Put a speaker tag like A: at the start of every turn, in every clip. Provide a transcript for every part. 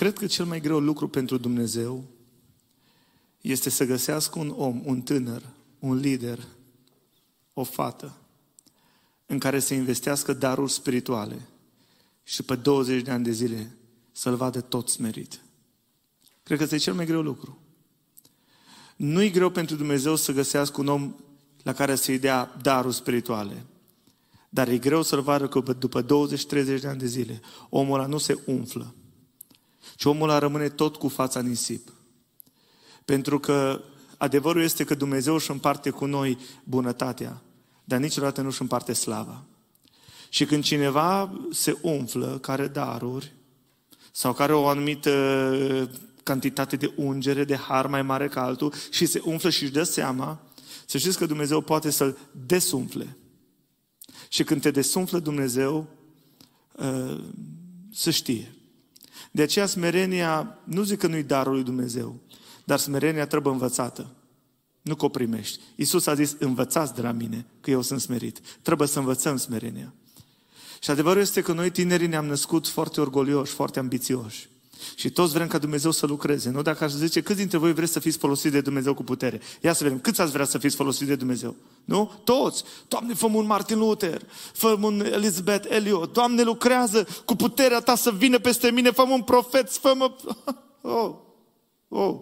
A: Cred că cel mai greu lucru pentru Dumnezeu este să găsească un om, un tânăr, un lider, o fată, în care să investească daruri spirituale și pe 20 de ani de zile să-l vadă tot smerit. Cred că este cel mai greu lucru. Nu-i greu pentru Dumnezeu să găsească un om la care să-i dea daruri spirituale. Dar e greu să-l vadă că după 20-30 de ani de zile, omul ăla nu se umflă, ci omul ăla rămâne tot cu fața nisip. Pentru că adevărul este că Dumnezeu își împarte cu noi bunătatea, dar niciodată nu își împarte slava. Și când cineva se umflă, care daruri, sau care o anumită cantitate de ungere, de har mai mare ca altul, și se umflă și își dă seama, să știți că Dumnezeu poate să-l desumfle. Și când te desumflă Dumnezeu, ă, să știe. De aceea smerenia, nu zic că nu-i darul lui Dumnezeu, dar smerenia trebuie învățată. Nu că o primești. Iisus a zis, învățați de la mine, că eu sunt smerit. Trebuie să învățăm smerenia. Și adevărul este că noi tinerii ne-am născut foarte orgolioși, foarte ambițioși. Și toți vrem ca Dumnezeu să lucreze. Nu dacă aș zice, câți dintre voi vreți să fiți folosiți de Dumnezeu cu putere? Ia să vedem, câți ați vrea să fiți folosiți de Dumnezeu? Nu? Toți! Doamne, fă un Martin Luther, fă un Elizabeth Elliot, Doamne, lucrează cu puterea Ta să vină peste mine, fă un profet, fă mă... Oh, oh.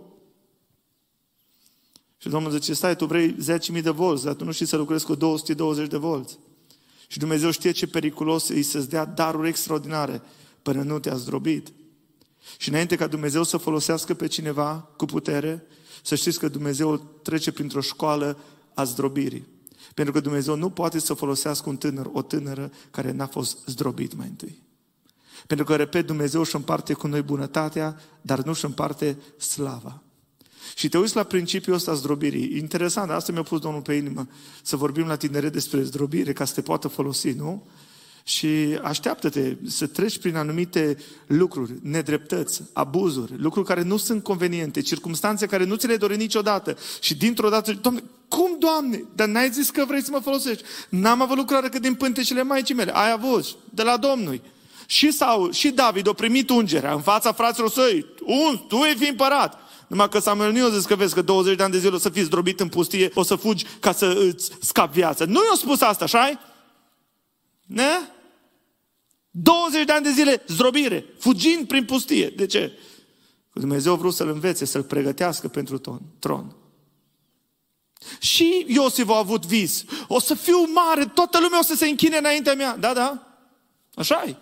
A: Și Domnul zice, stai, tu vrei 10.000 de volți, dar tu nu știi să lucrezi cu 220 de volți. Și Dumnezeu știe ce periculos e să-ți dea daruri extraordinare până nu te-a zdrobit. Și înainte ca Dumnezeu să folosească pe cineva cu putere, să știți că Dumnezeu trece printr-o școală a zdrobirii. Pentru că Dumnezeu nu poate să folosească un tânăr, o tânără care n-a fost zdrobit mai întâi. Pentru că, repet, Dumnezeu își împarte cu noi bunătatea, dar nu își împarte slava. Și te uiți la principiul ăsta zdrobirii. Interesant, asta mi-a pus Domnul pe inimă, să vorbim la tineret despre zdrobire, ca să te poată folosi, nu? Și așteaptă-te să treci prin anumite lucruri, nedreptăți, abuzuri, lucruri care nu sunt conveniente, circumstanțe care nu ți le dori niciodată. Și dintr-o dată, Doamne, cum, Doamne? Dar n-ai zis că vrei să mă folosești. N-am avut lucrare cât din pântecele Maicii mele. Ai avut, de la Domnului. Și Saul, și David au primit ungerea în fața fraților săi. Un, tu e fi împărat. Numai că Samuel nu i-a zis că vezi că 20 de ani de zile o să fii zdrobit în pustie, o să fugi ca să îți scapi viața. Nu i-a spus asta, așa Ne? 20 de ani de zile zdrobire, fugind prin pustie. De ce? Că Dumnezeu a vrut să-l învețe, să-l pregătească pentru ton, tron. Și Iosif a avut vis. O să fiu mare, toată lumea o să se închine înaintea mea. Da, da, așa e.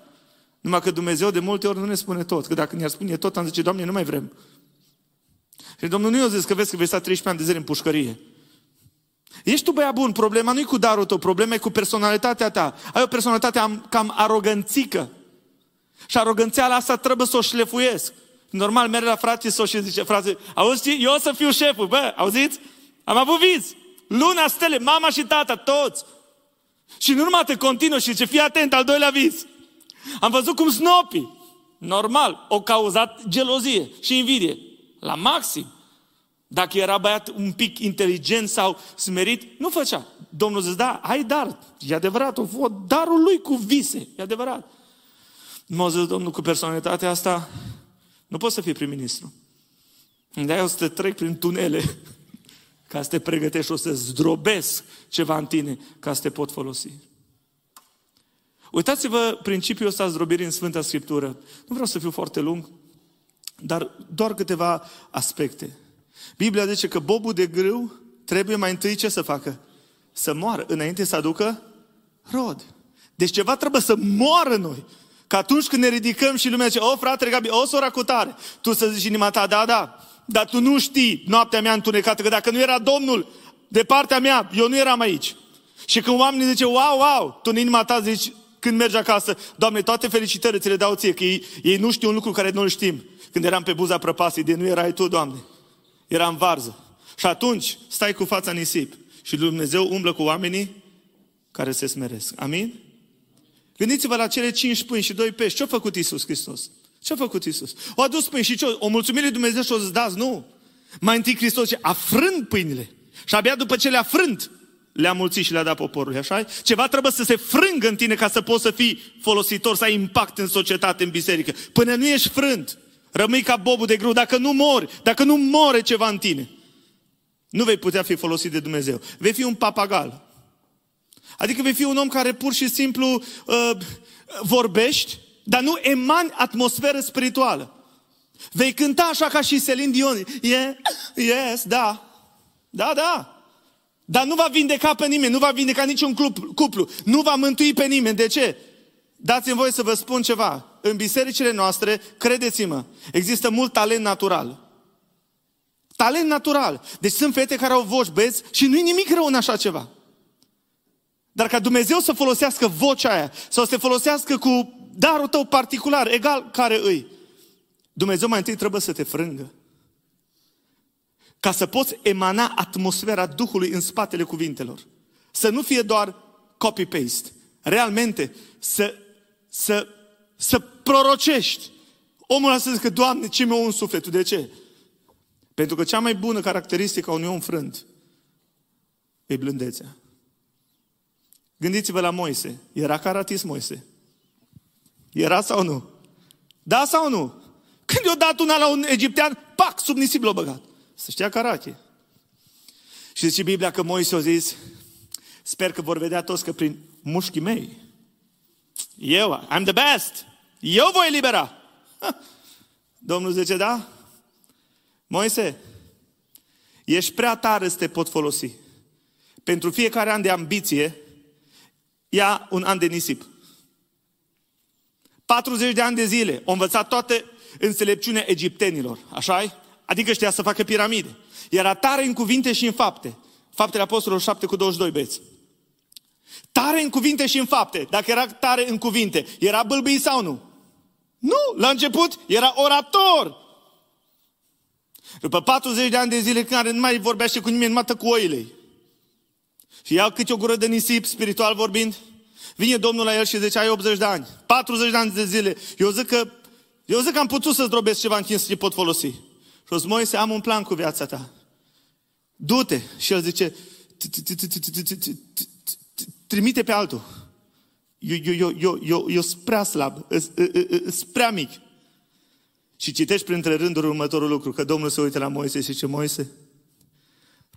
A: Numai că Dumnezeu de multe ori nu ne spune tot. Că dacă ne-ar spune tot, am zice, Doamne, nu mai vrem. Și Domnul nu i-a zis că vezi că vei sta 13 ani de zile în pușcărie. Ești tu băiat bun, problema nu e cu darul tău, problema e cu personalitatea ta. Ai o personalitate cam aroganțică. Și aroganțeala asta trebuie să o șlefuiesc. Normal merge la frate și și zice, frate, auzi, eu o să fiu șeful, bă, auziți? Am avut vis. Luna, stele, mama și tata, toți. Și nu numai te continuă și zice, fii atent, al doilea vis. Am văzut cum snopii, normal, o cauzat gelozie și invidie. La maxim. Dacă era băiat un pic inteligent sau smerit, nu făcea. Domnul zice, da, ai dar. E adevărat, o fost darul lui cu vise. E adevărat. M-a zis Domnul cu personalitatea asta, nu poți să fii prim-ministru. De-aia o să te trec prin tunele ca să te pregătești, o să zdrobesc ceva în tine ca să te pot folosi. Uitați-vă principiul ăsta zdrobirii în Sfânta Scriptură. Nu vreau să fiu foarte lung, dar doar câteva aspecte. Biblia zice că bobul de grâu trebuie mai întâi ce să facă? Să moară, înainte să aducă rod. Deci ceva trebuie să moară noi. Că atunci când ne ridicăm și lumea zice, o frate Gabi, o sora cu tare, tu să zici inima ta, da, da, dar tu nu știi noaptea mea întunecată, că dacă nu era Domnul de partea mea, eu nu eram aici. Și când oamenii zice, wow, wow, tu în inima ta zici, când mergi acasă, Doamne, toate felicitările ți le dau ție, că ei, ei nu știu un lucru care noi știm. Când eram pe buza prăpastii, de nu erai tu, Doamne. Era în varză. Și atunci stai cu fața în nisip. Și Dumnezeu umblă cu oamenii care se smeresc. Amin? Gândiți-vă la cele cinci pâini și doi pești. Ce a făcut Isus Hristos? Ce a făcut Isus? O adus pâini și ce? O mulțumire Dumnezeu și o zis, dați? Nu. Mai întâi Hristos ce? Afrând pâinile. Și abia după ce le-a frânt, le-a mulțit și le-a dat poporului, așa Ceva trebuie să se frângă în tine ca să poți să fii folositor, să ai impact în societate, în biserică. Până nu ești frânt, Rămâi ca bobul de grâu. Dacă nu mori, dacă nu more ceva în tine, nu vei putea fi folosit de Dumnezeu. Vei fi un papagal. Adică vei fi un om care pur și simplu uh, vorbești, dar nu emani atmosferă spirituală. Vei cânta așa ca și Celine Dion. Yeah, yes, da. Da, da. Dar nu va vindeca pe nimeni, nu va vindeca niciun cuplu, nu va mântui pe nimeni. De ce? Dați-mi voie să vă spun ceva. În bisericile noastre, credeți-mă, există mult talent natural. Talent natural. Deci sunt fete care au voci, băieți, și nu-i nimic rău în așa ceva. Dar ca Dumnezeu să folosească vocea aia, sau să te folosească cu darul tău particular, egal care îi, Dumnezeu mai întâi trebuie să te frângă. Ca să poți emana atmosfera Duhului în spatele cuvintelor. Să nu fie doar copy-paste. Realmente să, să, să prorocești. Omul ăla să zică, Doamne, ce mi-a un sufletul? De ce? Pentru că cea mai bună caracteristică a unui om frânt e blândețea. Gândiți-vă la Moise. Era caratist Moise? Era sau nu? Da sau nu? Când i-a dat una la un egiptean, pac, sub nisip l-a băgat. Să știa carache. Și zice Biblia că Moise a zis, sper că vor vedea toți că prin mușchii mei, eu, I'm the best, eu voi elibera. Ha. Domnul zice, da? Moise, ești prea tare să te pot folosi. Pentru fiecare an de ambiție, ia un an de nisip. 40 de ani de zile, au învățat toate înțelepciunea egiptenilor, așa Adică știa să facă piramide. Era tare în cuvinte și în fapte. Faptele Apostolilor 7 cu 22 beți. Tare în cuvinte și în fapte. Dacă era tare în cuvinte, era bâlbâi sau nu? Nu, la început era orator. După 40 de ani de zile care nu mai vorbește cu nimeni, numai cu oile. Și ia câte o gură de nisip, spiritual vorbind, vine Domnul la el și zice, ai 80 de ani, 40 de ani de zile. Eu zic că, eu zic că am putut să-ți drobesc ceva în timp să te pot folosi. Și o să Moise, am un plan cu viața ta. Du-te. Și el zice, trimite pe altul. Eu, eu, eu, eu, eu, eu sunt prea slab, sunt prea mic. Și citești printre rânduri următorul lucru, că Domnul se uită la Moise și zice, Moise,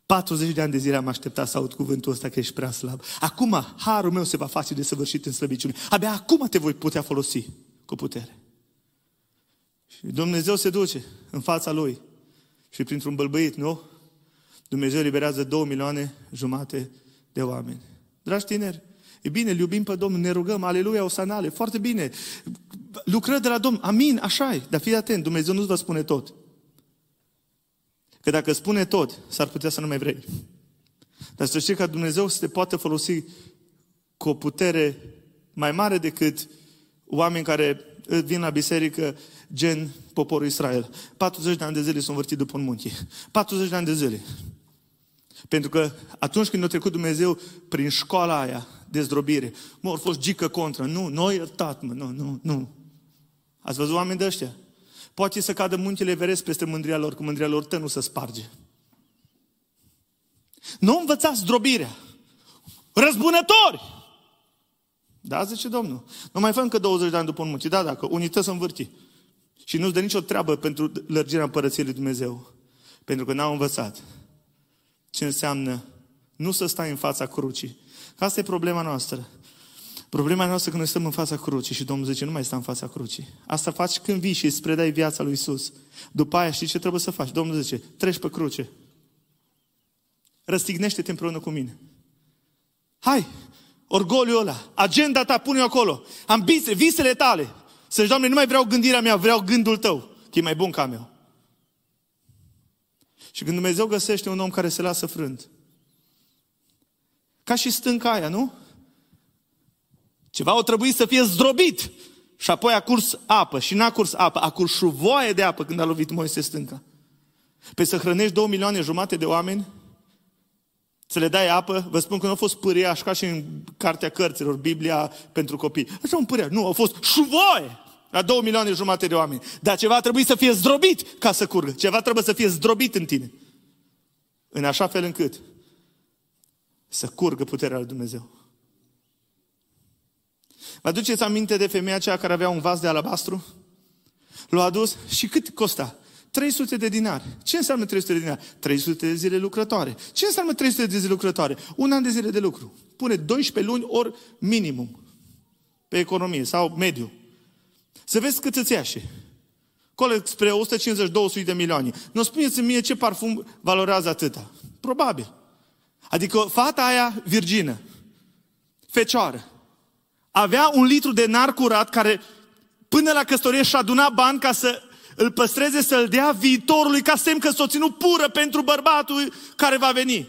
A: 40 de ani de zile am așteptat să aud cuvântul ăsta că ești prea slab. Acum harul meu se va face de săvârșit în slăbiciune. Abia acum te voi putea folosi cu putere. Și Dumnezeu se duce în fața lui și printr-un bălbăit, nu? Dumnezeu liberează două milioane jumate de oameni. Dragi tineri, e bine, iubim pe Domnul, ne rugăm, aleluia, sanale, foarte bine. Lucră de la Domnul, amin, așa e. Dar fii atent, Dumnezeu nu-ți va spune tot. Că dacă spune tot, s-ar putea să nu mai vrei. Dar să știi că Dumnezeu să te poată folosi cu o putere mai mare decât oameni care vin la biserică gen poporul Israel. 40 de ani de zile s-au învârtit după un munte. 40 de ani de zile. Pentru că atunci când a trecut Dumnezeu prin școala aia de zdrobire, mă, au fost gică contra. Nu, noi iertat, mă, nu, nu, nu. Ați văzut oameni de ăștia? Poate să cadă muntele Everest peste mândria lor, că mândria lor tă nu se sparge. Nu învățați zdrobirea. Răzbunători! Da, zice Domnul. Nu mai fă încă 20 de ani după un munte. Da, dacă unități să învârti. Și nu-ți dă nicio treabă pentru lărgirea împărăției lui Dumnezeu. Pentru că n-au învățat ce înseamnă nu să stai în fața crucii. Asta e problema noastră. Problema noastră când noi stăm în fața crucii și Domnul zice, nu mai sta în fața crucii. Asta faci când vii și îți predai viața lui Isus. După aia știi ce trebuie să faci? Domnul zice, treci pe cruce. Răstignește-te împreună cu mine. Hai, orgoliul ăla, agenda ta, pune acolo, ambiție, visele tale. Să Doamne, nu mai vreau gândirea mea, vreau gândul tău, că e mai bun ca meu. Și când Dumnezeu găsește un om care se lasă frânt, ca și stânca aia, nu? Ceva o trebuie să fie zdrobit. Și apoi a curs apă. Și n-a curs apă, a curs șuvoaie de apă când a lovit Moise stânca. Pe să hrănești două milioane jumate de oameni, să le dai apă, vă spun că nu a fost pâriaș ca și în cartea cărților, Biblia pentru copii. Așa un pâriaș. Nu, a fost șuvoie la două milioane jumate de oameni. Dar ceva trebuie să fie zdrobit ca să curgă. Ceva trebuie să fie zdrobit în tine. În așa fel încât să curgă puterea lui Dumnezeu. Vă aduceți aminte de femeia aceea care avea un vas de alabastru? L-a adus și cât costa? 300 de dinari. Ce înseamnă 300 de dinari? 300 de zile lucrătoare. Ce înseamnă 300 de zile lucrătoare? Un an de zile de lucru. Pune 12 luni ori minimum pe economie sau mediu. Să vezi cât îți iași. Coleg spre 150-200 de milioane. Nu spuneți mie ce parfum valorează atâta. Probabil. Adică fata aia virgină, fecioară, avea un litru de nar curat care până la căsătorie și aduna bani ca să îl păstreze, să-l dea viitorului ca semn că s-o ținut pură pentru bărbatul care va veni.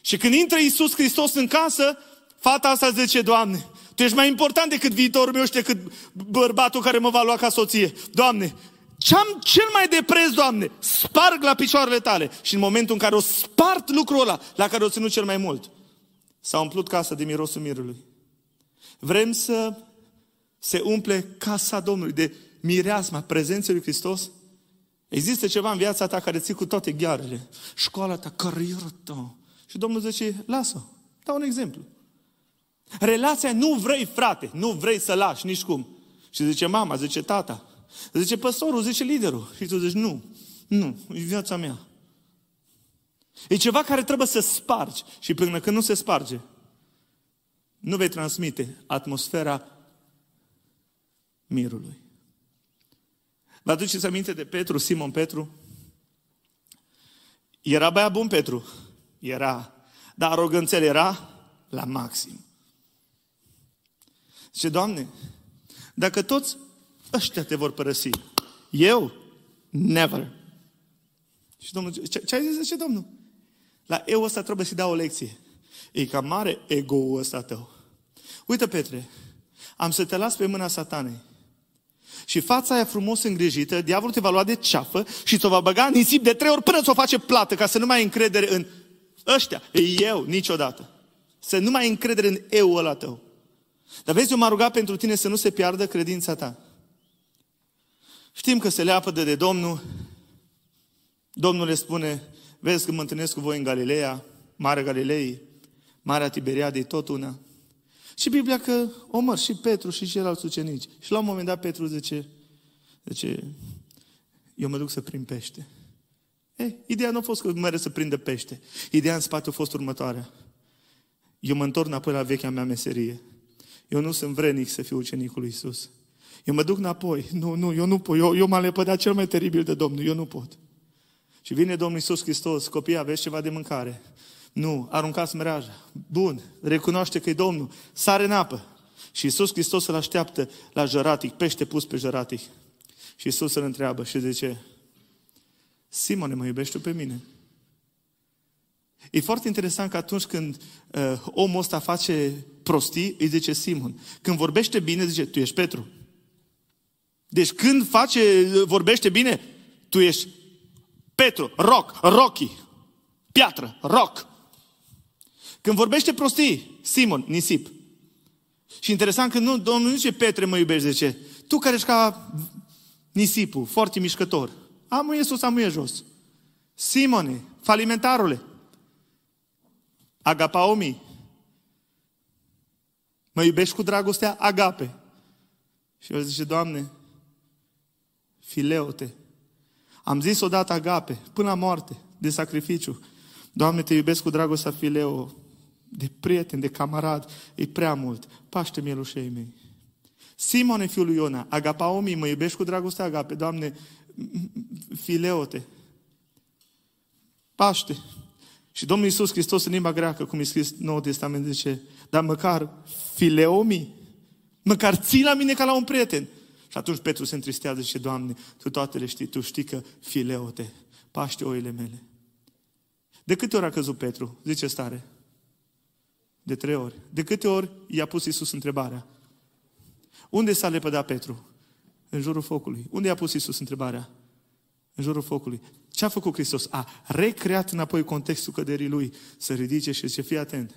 A: Și când intră Iisus Hristos în casă, fata asta zice, Doamne, Tu ești mai important decât viitorul meu și decât bărbatul care mă va lua ca soție. Doamne, ce am cel mai de preț, Doamne, sparg la picioarele tale. Și în momentul în care o spart lucrul ăla la care o ținut cel mai mult, s-a umplut casa de mirosul mirului. Vrem să se umple casa Domnului de mireasma prezenței lui Hristos? Există ceva în viața ta care ții cu toate ghearele. Școala ta, cariera ta. Și Domnul zice, lasă Dau un exemplu. Relația nu vrei, frate, nu vrei să lași nici cum. Și zice mama, zice tata, zice păstorul, zice liderul. Și tu zici, nu, nu, e viața mea. E ceva care trebuie să spargi. Și până când nu se sparge, nu vei transmite atmosfera mirului. Vă aduceți aminte de Petru, Simon Petru? Era băiat bun Petru. Era. Dar aroganțel era la maxim. Zice, Doamne, dacă toți ăștia te vor părăsi, eu, never. Și Domnul, ce, ce ai zis, zice Domnul? La eu ăsta trebuie să-i dau o lecție. E cam mare ego-ul ăsta tău. Uite, Petre, am să te las pe mâna satanei. Și fața aia frumos îngrijită, diavolul te va lua de ceafă și ți-o va băga în nisip de trei ori până ți-o face plată, ca să nu mai ai încredere în ăștia. E eu, niciodată. Să nu mai ai încredere în eu ăla tău. Dar vezi, eu m-am rugat pentru tine să nu se piardă credința ta. Știm că se leapă de Domnul. Domnul le spune, vezi că mă întâlnesc cu voi în Galileea, Marea Galilei, Marea Tiberiadei, tot una. Și Biblia că omăr și Petru și ceilalți ucenici. Și la un moment dat Petru zice, zice eu mă duc să prind pește. Ei, ideea nu a fost că mere să prindă pește. Ideea în spate a fost următoarea. Eu mă întorc înapoi la vechea mea meserie. Eu nu sunt vrenic să fiu ucenicul lui Isus. Eu mă duc înapoi. Nu, nu, eu nu pot. Eu, eu m-am lepădat cel mai teribil de Domnul. Eu nu pot. Și vine Domnul Isus Hristos, copii, aveți ceva de mâncare. Nu, aruncați mreaja. Bun, recunoaște că e Domnul. Sare în apă. Și Iisus Hristos îl așteaptă la jăratic, pește pus pe jăratic. Și Iisus îl întreabă și zice, Simone, mă iubești pe mine? E foarte interesant că atunci când uh, omul ăsta face prostii, îi zice Simon. Când vorbește bine, zice, tu ești Petru. Deci când face, vorbește bine, tu ești Petru, rock, Rocky, piatră, rock. Când vorbește prostii, Simon, nisip. Și interesant că nu, Domnul nu zice, Petre, mă iubești, zice, tu care ești ca nisipul, foarte mișcător. Amuie sus, amuie jos. Simone, falimentarule. Agapaomi. Mă iubești cu dragostea agape. Și el zice, Doamne, fileote. Am zis odată agape, până la moarte, de sacrificiu. Doamne, te iubesc cu dragostea fileo de prieten, de camarad, e prea mult. Paște mielușei mei. Simone, fiul lui Iona, agapaomi, mă iubești cu dragoste agape, Doamne, fileote. Paște. Și Domnul Iisus Hristos în limba greacă, cum e scris Noul Testament, zice, dar măcar fileomi, măcar ții la mine ca la un prieten. Și atunci Petru se întristează și zice, Doamne, Tu toate le știi, Tu știi că fileote, paște oile mele. De câte ori a căzut Petru? Zice stare. De trei ori. De câte ori i-a pus Iisus întrebarea? Unde s-a lepădat Petru? În jurul focului. Unde i-a pus Iisus întrebarea? În jurul focului. Ce a făcut Hristos? A recreat înapoi contextul căderii lui să ridice și să fie atent.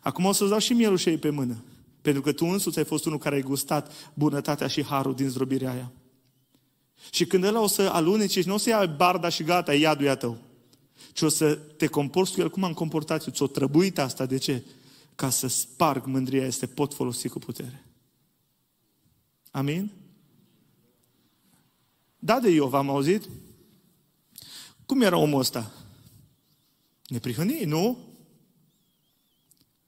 A: Acum o să-ți dau și mielușei pe mână. Pentru că tu însuți ai fost unul care ai gustat bunătatea și harul din zdrobirea aia. Și când ăla o să alunece și nu o să ia barda și gata, e iadul tău. Ci o să te comporți cu el cum am comportat eu. Ți-o trăbuit asta. De ce? ca să sparg mândria este pot folosi cu putere. Amin? Da, de Iov, am auzit. Cum era omul ăsta? Neprihănit, nu?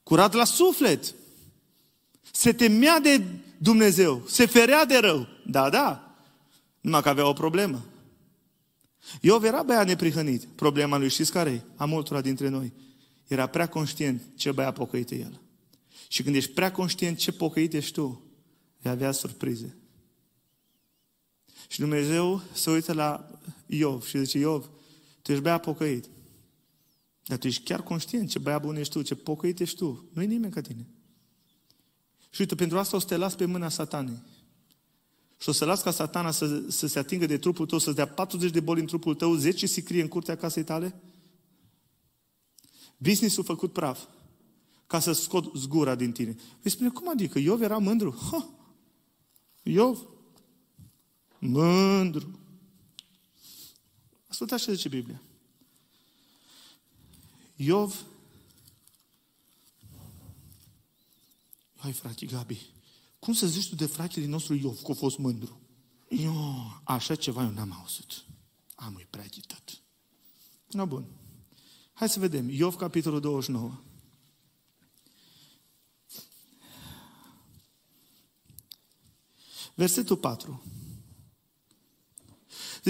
A: Curat la suflet. Se temea de Dumnezeu. Se ferea de rău. Da, da. Numai că avea o problemă. Iov era băiat neprihănit. Problema lui știți care e? A multora dintre noi. Era prea conștient ce băiat pocăit e el. Și când ești prea conștient ce pocăit ești tu, vei avea surprize. Și Dumnezeu se uită la Iov și zice, Iov, tu ești băiat pocăit. Dar tu ești chiar conștient ce băiat bun ești tu, ce pocăit ești tu. Nu-i nimeni ca tine. Și uite, pentru asta o să te las pe mâna satanei. Și o să las ca satana să, să se atingă de trupul tău, să-ți dea 40 de boli în trupul tău, 10 sicrie în curtea casei tale? Business-ul făcut praf ca să scot zgura din tine. Vei spune, cum adică? Iov era mândru? Ha! Iov? Mândru. Ascultați ce zice Biblia. Iov Hai, frate Gabi, cum să zici tu de fratele nostru Iov că a fost mândru? Eu, așa ceva eu n-am auzit. Am îi prea agitat. No, bun. Hai să vedem. Iov, capitolul 29. Versetul 4.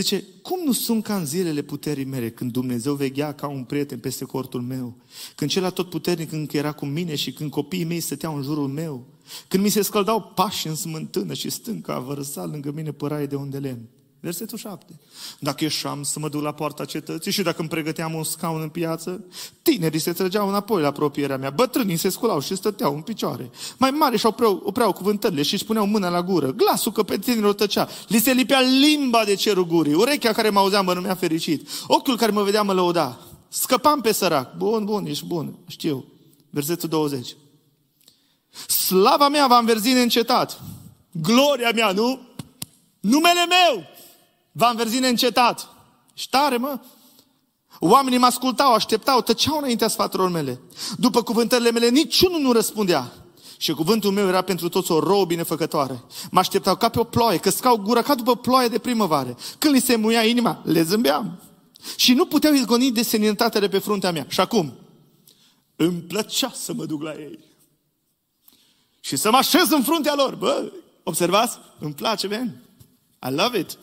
A: Zice, cum nu sunt ca în zilele puterii mele, când Dumnezeu veghea ca un prieten peste cortul meu, când cel puternic încă era cu mine și când copiii mei stăteau în jurul meu, când mi se scăldau pași în smântână și stânca vărsa lângă mine păraie de unde lemn. Versetul 7. Dacă ieșeam să mă duc la poarta cetății și dacă îmi pregăteam un scaun în piață, tinerii se trăgeau înapoi la apropierea mea, bătrânii se sculau și stăteau în picioare. Mai mari și opreau, opreau cuvântările și își puneau mâna la gură. Glasul căpetenilor tăcea. Li se lipea limba de cerul gurii. Urechea care mă auzea mă numea fericit. Ochiul care mă vedea mă lăuda. Scăpam pe sărac. Bun, bun, ești bun. Știu. Versetul 20. Slava mea va înverzi neîncetat. Gloria mea, nu? Numele meu va înverzi neîncetat. Și tare, mă! Oamenii mă ascultau, așteptau, tăceau înaintea sfaturilor mele. După cuvântările mele, niciunul nu răspundea. Și cuvântul meu era pentru toți o rouă binefăcătoare. Mă așteptau ca pe o ploaie, că scau gura ca după ploaie de primăvară. Când li se muia inima, le zâmbeam. Și nu puteau izgoni de seninătatea de pe fruntea mea. Și acum, îmi plăcea să mă duc la ei. Și să mă așez în fruntea lor. Bă, observați? Îmi place, man. I love it.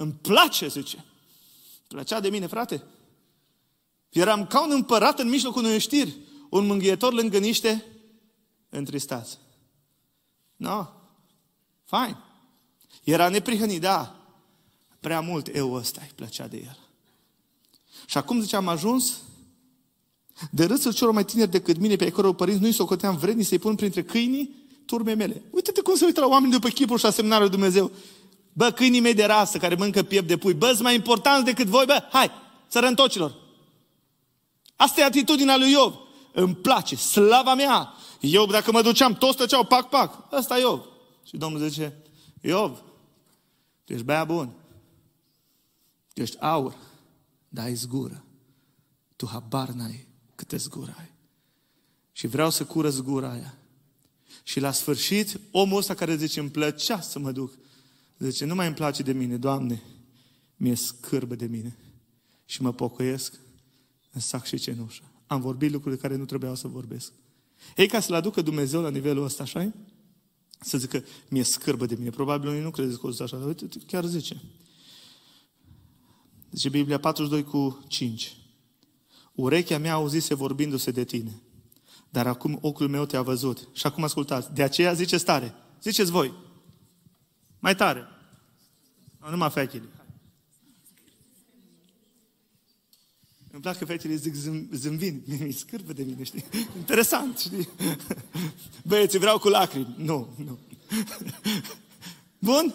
A: Îmi place, zice. Plăcea de mine, frate. Eram ca un împărat în mijlocul unui știri, un mângâietor lângă niște întristați. No. Fine. Era neprihănit, da. Prea mult eu ăsta îi plăcea de el. Și acum, zice, am ajuns de râsul celor mai tineri decât mine, pe ai căror părinți nu-i socoteam vredni să-i pun printre câinii turme mele. Uite-te cum se uită la oameni după chipul și asemnarea lui Dumnezeu. Bă, câinii mei de rasă care mănâncă piept de pui, bă, sunt mai importanți decât voi, bă, hai, sărăntocilor. Asta e atitudinea lui Iov. Îmi place, slava mea. Iov, dacă mă duceam, toți tăceau, pac, pac. Asta e Iov. Și Domnul zice, Iov, tu ești băiat bun. Tu ești aur, dar ai zgură. Tu habar n-ai câte zgură ai. Și vreau să curăț zgura aia. Și la sfârșit, omul ăsta care zice, îmi plăcea să mă duc, Zice, nu mai îmi place de mine, Doamne, mi-e scârbă de mine. Și mă pocăiesc în sac și cenușă. Am vorbit lucruri care nu trebuiau să vorbesc. Ei, ca să-L aducă Dumnezeu la nivelul ăsta, așa Să zică, mi-e scârbă de mine. Probabil unii nu credeți că o așa, dar uite, chiar zice. Zice Biblia 42 cu 5. Urechea mea auzise vorbindu-se de tine, dar acum ochiul meu te-a văzut. Și acum ascultați. De aceea zice stare. Ziceți voi. Mai tare. Nu, numai fetele. Îmi plac că fetele zic zâmbind. Mi scârbă de mine, știi? Interesant, știi? Băieți, vreau cu lacrimi. Nu, nu. Bun?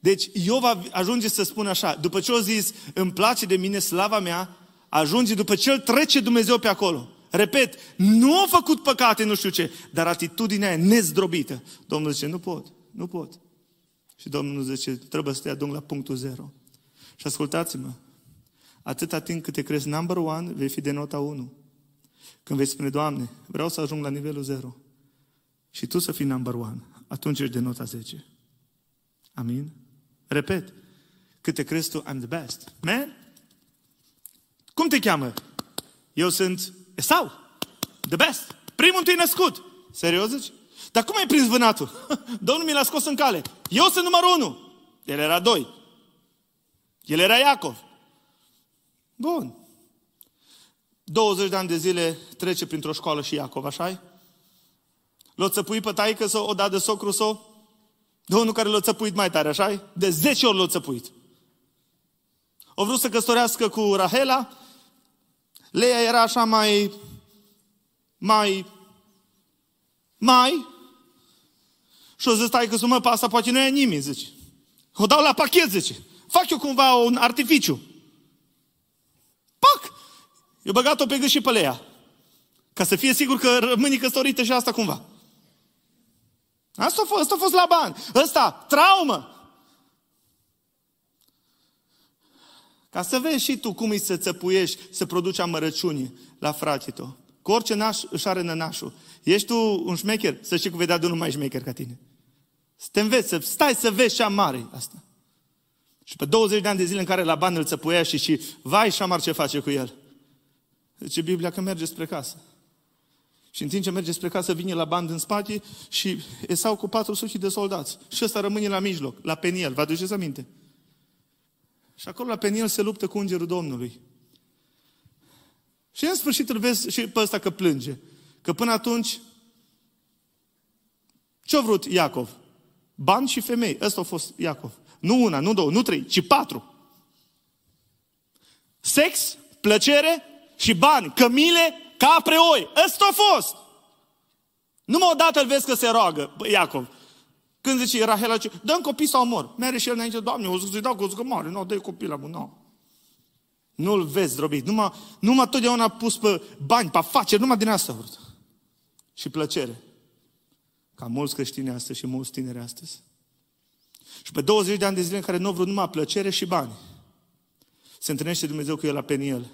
A: Deci Iov ajunge să spună așa, după ce o zis, îmi place de mine slava mea, ajunge după ce îl trece Dumnezeu pe acolo. Repet, nu a făcut păcate, nu știu ce, dar atitudinea e nezdrobită. Domnul zice, nu pot, nu pot. Și Domnul zice, trebuie să te adun la punctul zero. Și ascultați-mă, atâta timp cât te crezi number one, vei fi de nota 1. Când vei spune, Doamne, vreau să ajung la nivelul zero. Și tu să fii number one, atunci ești de nota 10. Amin? Repet, Cât te crezi tu, I'm the best. Man? Cum te cheamă? Eu sunt Esau. The best. Primul întâi născut. Serios zici? Dar cum ai prins vânatul? Domnul mi l-a scos în cale. Eu sunt numărul unu. El era doi. El era Iacov. Bun. 20 de ani de zile trece printr-o școală și Iacov, așa L-a țăpuit pe taică să o da de socru sau? Domnul care l-a țăpuit mai tare, așa De 10 ori l-a țăpuit. O vrut să căsătorească cu Rahela. Leia era așa mai... Mai... Mai... Și o zis, stai că sumă pe asta poate nu e nimeni, zice. O dau la pachet, zice. Fac eu cumva un artificiu. Pac! Eu băgat-o pe gât și pe Leia. Ca să fie sigur că rămâne căsătorită și asta cumva. Asta a fost, asta a fost la bani. Ăsta, traumă. Ca să vezi și tu cum îi să țăpuiești, să produci amărăciuni la fratele tău. Cu orice naș își are nănașul. Ești tu un șmecher? Să știi că vedea de unul mai șmecher ca tine. Să te înveți, să stai să vezi ce mare asta. Și pe 20 de ani de zile în care la bani îl țăpuia și, și vai și șamar ce face cu el. Zice Biblia că merge spre casă. Și în timp ce merge spre casă, vine la band în spate și Esau cu 400 de soldați. Și ăsta rămâne la mijloc, la Peniel. Vă aduceți aminte? Și acolo la Peniel se luptă cu Îngerul Domnului. Și în sfârșit îl vezi și pe ăsta că plânge. Că până atunci, ce-a vrut Iacov? Bani și femei. Ăsta a fost Iacov. Nu una, nu două, nu trei, ci patru. Sex, plăcere și bani, cămile, capre, oi. Ăsta a fost. Numai odată îl vezi că se roagă, Iacov. Când zice Rahela, zice, dă copii sau mor. Mere și el înainte, Doamne, o să-i dau că moare. Nu, dă-i copii la bun, nu. Nu-l vezi drobit. Numai, numai totdeauna a pus pe bani, pe afaceri, numai din asta vrut. Și plăcere. Ca mulți creștini astăzi și mulți tineri astăzi. Și pe 20 de ani de zile în care nu a vrut numai plăcere și bani, se întâlnește Dumnezeu cu el la Peniel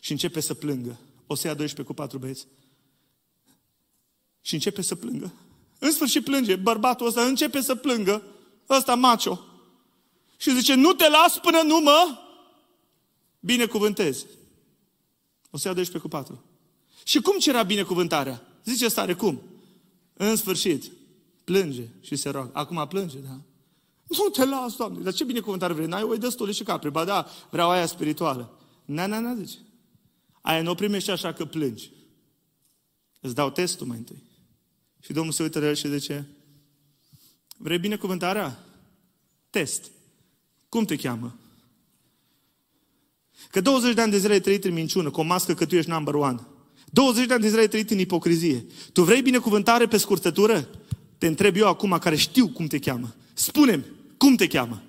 A: și începe să plângă. O să ia 12 cu patru băieți. Și începe să plângă. În sfârșit plânge. Bărbatul ăsta începe să plângă. Ăsta macho. Și zice, nu te las până nu mă binecuvântezi. O să ia 12 cu 4. Și cum cerea binecuvântarea? Zice stare, cum? În sfârșit, plânge și se roagă. Acum plânge, da? Nu te las, Doamne. Dar ce binecuvântare vrei? N-ai oi destule și capre. Ba da, vreau aia spirituală. Na, na, na, zice. Aia nu o primești așa că plângi. Îți dau testul mai întâi. Și Domnul se uită la el și zice, vrei binecuvântarea? Test. Cum te cheamă? Că 20 de ani de zile ai trăit în minciună, cu o mască că tu ești number one. 20 de ani de zile ai trăit în ipocrizie. Tu vrei binecuvântare pe scurtătură? Te întreb eu acum, care știu cum te cheamă. Spune-mi, cum te cheamă?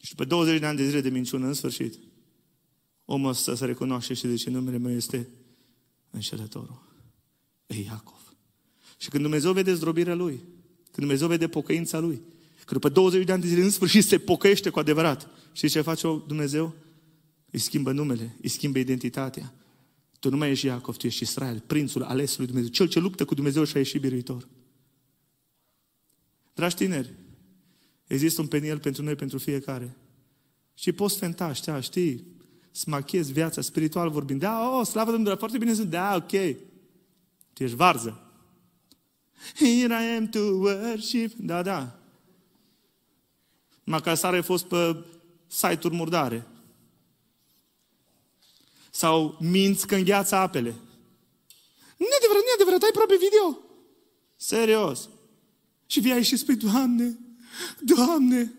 A: Și după 20 de ani de zile de minciună, în sfârșit, omul ăsta se recunoaște și zice, numele meu este înșelătorul. E Iacov. Și când Dumnezeu vede zdrobirea lui, când Dumnezeu vede pocăința lui, că după 20 de ani de zile în sfârșit se pocăiește cu adevărat. Și ce face Dumnezeu? Îi schimbă numele, îi schimbă identitatea. Tu nu mai ești Iacov, tu ești Israel, prințul ales lui Dumnezeu, cel ce luptă cu Dumnezeu și a ieșit biruitor. Dragi tineri, există un peniel pentru noi, pentru fiecare. Și poți tenta, știa, știi, să machezi viața spiritual vorbind. Da, o, oh, slavă Domnului, foarte bine sunt. Da, ok. Tu ești varză. Here I am to worship. Da, da. Macasare a fost pe site-uri murdare. Sau minți că îngheață apele. Nu e adevărat, nu e adevărat, ai probe video. Serios. Și vii și spui, Doamne, Doamne.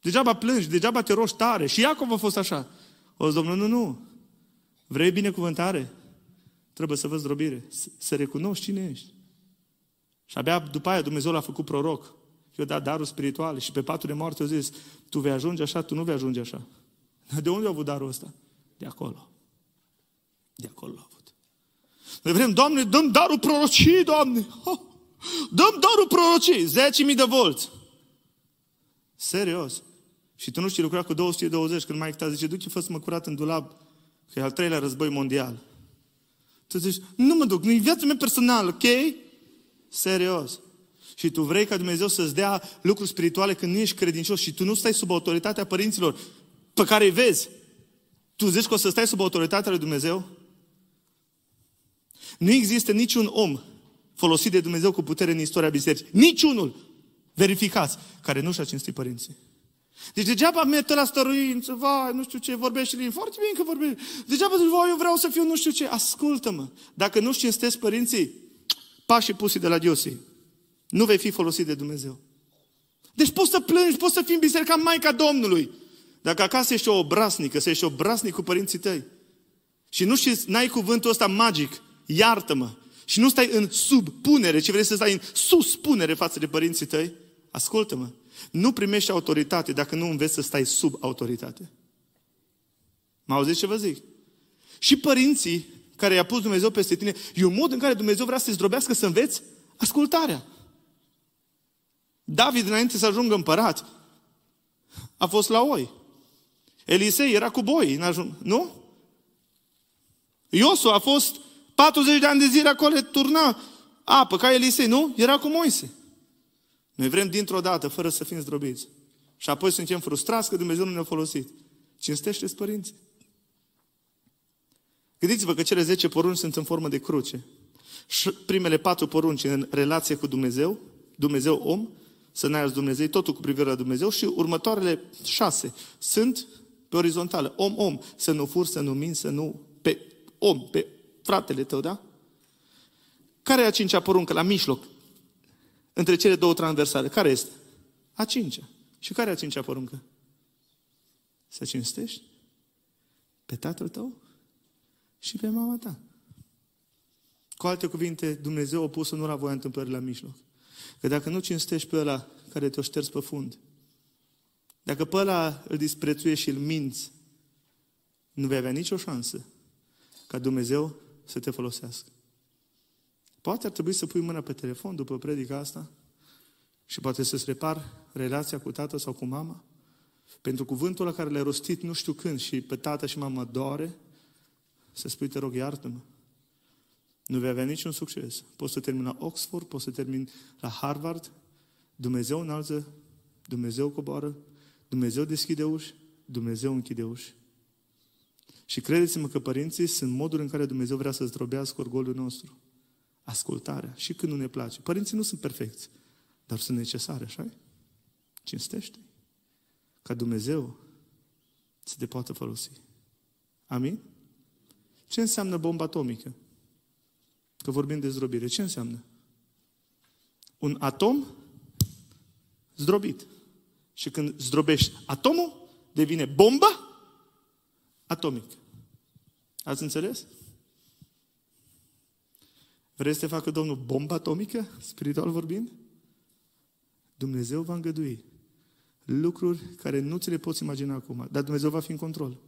A: Degeaba plângi, degeaba te roși tare. Și Iacov a fost așa. O zis, Domnul, nu, nu. Vrei binecuvântare? Trebuie să văd zdrobire. Să recunoști cine ești. Și abia după aia Dumnezeu l-a făcut proroc. I-a dat darul spirituale și pe patul de moarte a zis, tu vei ajunge așa, tu nu vei ajunge așa. De unde a avut darul ăsta? De acolo. De acolo l-a avut. Noi vrem, Doamne, dăm darul prorocii, Doamne. Oh, dăm darul prorocii, 10.000 de volți. Serios. Și tu nu știi, lucra cu 220, când mai ta zice, du-te fă să mă curat în dulap, că e al treilea război mondial. Tu zici, nu mă duc, nu e viața mea personală, ok? Serios. Și tu vrei ca Dumnezeu să-ți dea lucruri spirituale când nu ești credincios și tu nu stai sub autoritatea părinților pe care îi vezi. Tu zici că o să stai sub autoritatea lui Dumnezeu? Nu există niciun om folosit de Dumnezeu cu putere în istoria bisericii. Niciunul! Verificați! Care nu și-a cinstit părinții. Deci degeaba merge la stăruință, vai, nu știu ce, vorbește limbi. Foarte bine că vorbește. Degeaba zici, vai, eu vreau să fiu nu știu ce. Ascultă-mă. Dacă nu-și cinstesc părinții, pașii pusi de la Diosi, nu vei fi folosit de Dumnezeu. Deci poți să plângi, poți să fii în biserica Maica Domnului. Dacă acasă ești o obraznică, să ești obraznic cu părinții tăi și nu știți, n-ai cuvântul ăsta magic, iartă-mă, și nu stai în subpunere, ci vrei să stai în suspunere față de părinții tăi, ascultă-mă, nu primești autoritate dacă nu înveți să stai sub autoritate. Mă auziți ce vă zic? Și părinții care i-a pus Dumnezeu peste tine, e un mod în care Dumnezeu vrea să-ți zdrobească să înveți ascultarea. David, înainte să ajungă împărat, a fost la oi. Elisei era cu boi, nu? Iosu a fost 40 de ani de zile acolo, turna apă, ca Elisei, nu? Era cu Moise. Noi vrem dintr-o dată, fără să fim zdrobiți. Și apoi suntem frustrați că Dumnezeu nu ne-a folosit. Cinstește-ți părinții. Gândiți-vă că cele 10 porunci sunt în formă de cruce. Și primele patru porunci în relație cu Dumnezeu, Dumnezeu om, să n-ai Dumnezeu, totul cu privire la Dumnezeu și următoarele șase sunt pe orizontală. Om, om, să nu fur, să nu min, să nu... Pe om, pe fratele tău, da? Care e a cincea poruncă la mijloc? Între cele două transversale. Care este? A cincea. Și care e a cincea poruncă? Să cinstești pe tatăl tău și pe mama ta. Cu alte cuvinte, Dumnezeu a pus nu la voia întâmplării la mijloc. Că dacă nu cinstești pe ăla care te-o ștergi pe fund, dacă pe ăla îl disprețuiești și îl minți, nu vei avea nicio șansă ca Dumnezeu să te folosească. Poate ar trebui să pui mâna pe telefon după predica asta și poate să-ți repar relația cu tata sau cu mama, pentru cuvântul la care l-ai rostit nu știu când și pe tata și mama doare, să spui, te rog, iartă-mă. Nu vei avea niciun succes. Poți să termini la Oxford, poți să termini la Harvard, Dumnezeu înalță, Dumnezeu coboară, Dumnezeu deschide uși, Dumnezeu închide uși. Și credeți-mă că părinții sunt modul în care Dumnezeu vrea să zdrobească orgoliul nostru. Ascultarea. Și când nu ne place. Părinții nu sunt perfecți, dar sunt necesare, așa Cinstește. Ca Dumnezeu să te poată folosi. Amin? Ce înseamnă bomba atomică? Că vorbim de zdrobire. Ce înseamnă? Un atom zdrobit. Și când zdrobești atomul, devine bomba atomic. Ați înțeles? Vrei să te facă Domnul bomba atomică, spiritual vorbind? Dumnezeu va îngădui lucruri care nu ți le poți imagina acum, dar Dumnezeu va fi în control.